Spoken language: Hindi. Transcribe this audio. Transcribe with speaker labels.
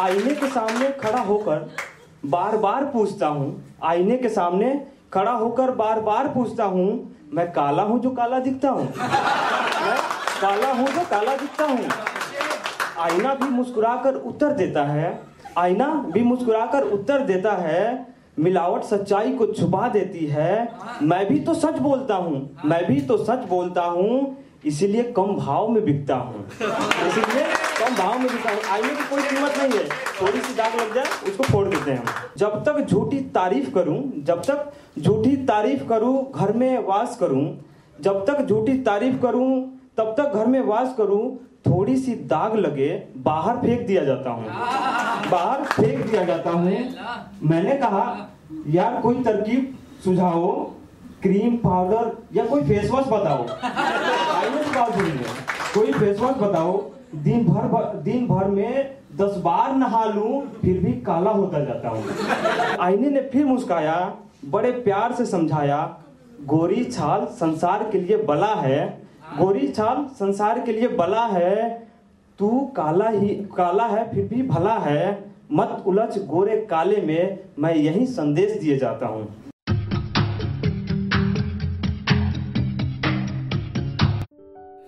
Speaker 1: आईने के सामने खड़ा होकर बार बार पूछता हूँ। आईने के सामने खड़ा होकर बार बार पूछता हूँ, मैं काला हूँ जो काला दिखता हूँ? मैं काला हूँ जो काला दिखता हूँ? आईना भी मुस्कुराकर उत्तर देता है। आईना भी मुस्कुराकर उत्तर देता है, मिलावट सच्चाई को छुपा देती है। मैं भी तो सच बोलता हूँ। मैं भी तो सच बोलता हूँ। इसीलिए कम भाव में बिकता हूँ। इसीलिए कम भाव में बिकता हूँ आईने की कोई कीमत नहीं है। थोड़ी सी दाग लग जाए, उसको फोड़ देते हैं हम। जब तक झूठी तारीफ़ करूँ, जब तक झूठी तारीफ़ करूँ, घर में वास करूँ, जब तक झूठी तारीफ़ करूँ, तब तक घर में वास करूँ, थोड़ी सी दाग लगे, बाहर फेंक दिया जाता हूँ। बाहर फेंक दिया जाता हूँ। मैंने कहा, यार, कोई तरकीब सुझाओ, क्रीम पाउडर या कोई फेस वॉश बताओ तो कोई फेस वॉश बताओ दिन भर दिन भर में दस बार नहा लूँ, फिर भी काला होता जाता हूँ। आईने ने फिर मुस्काया, बड़े प्यार से समझाया, गोरी छाल संसार के लिए बला है, गोरी छाल संसार के लिए बला है, तू काला ही, काला है, फिर भी भला है, मत उलझ गोरे काले में, मैं यही संदेश दिए जाता हूँ।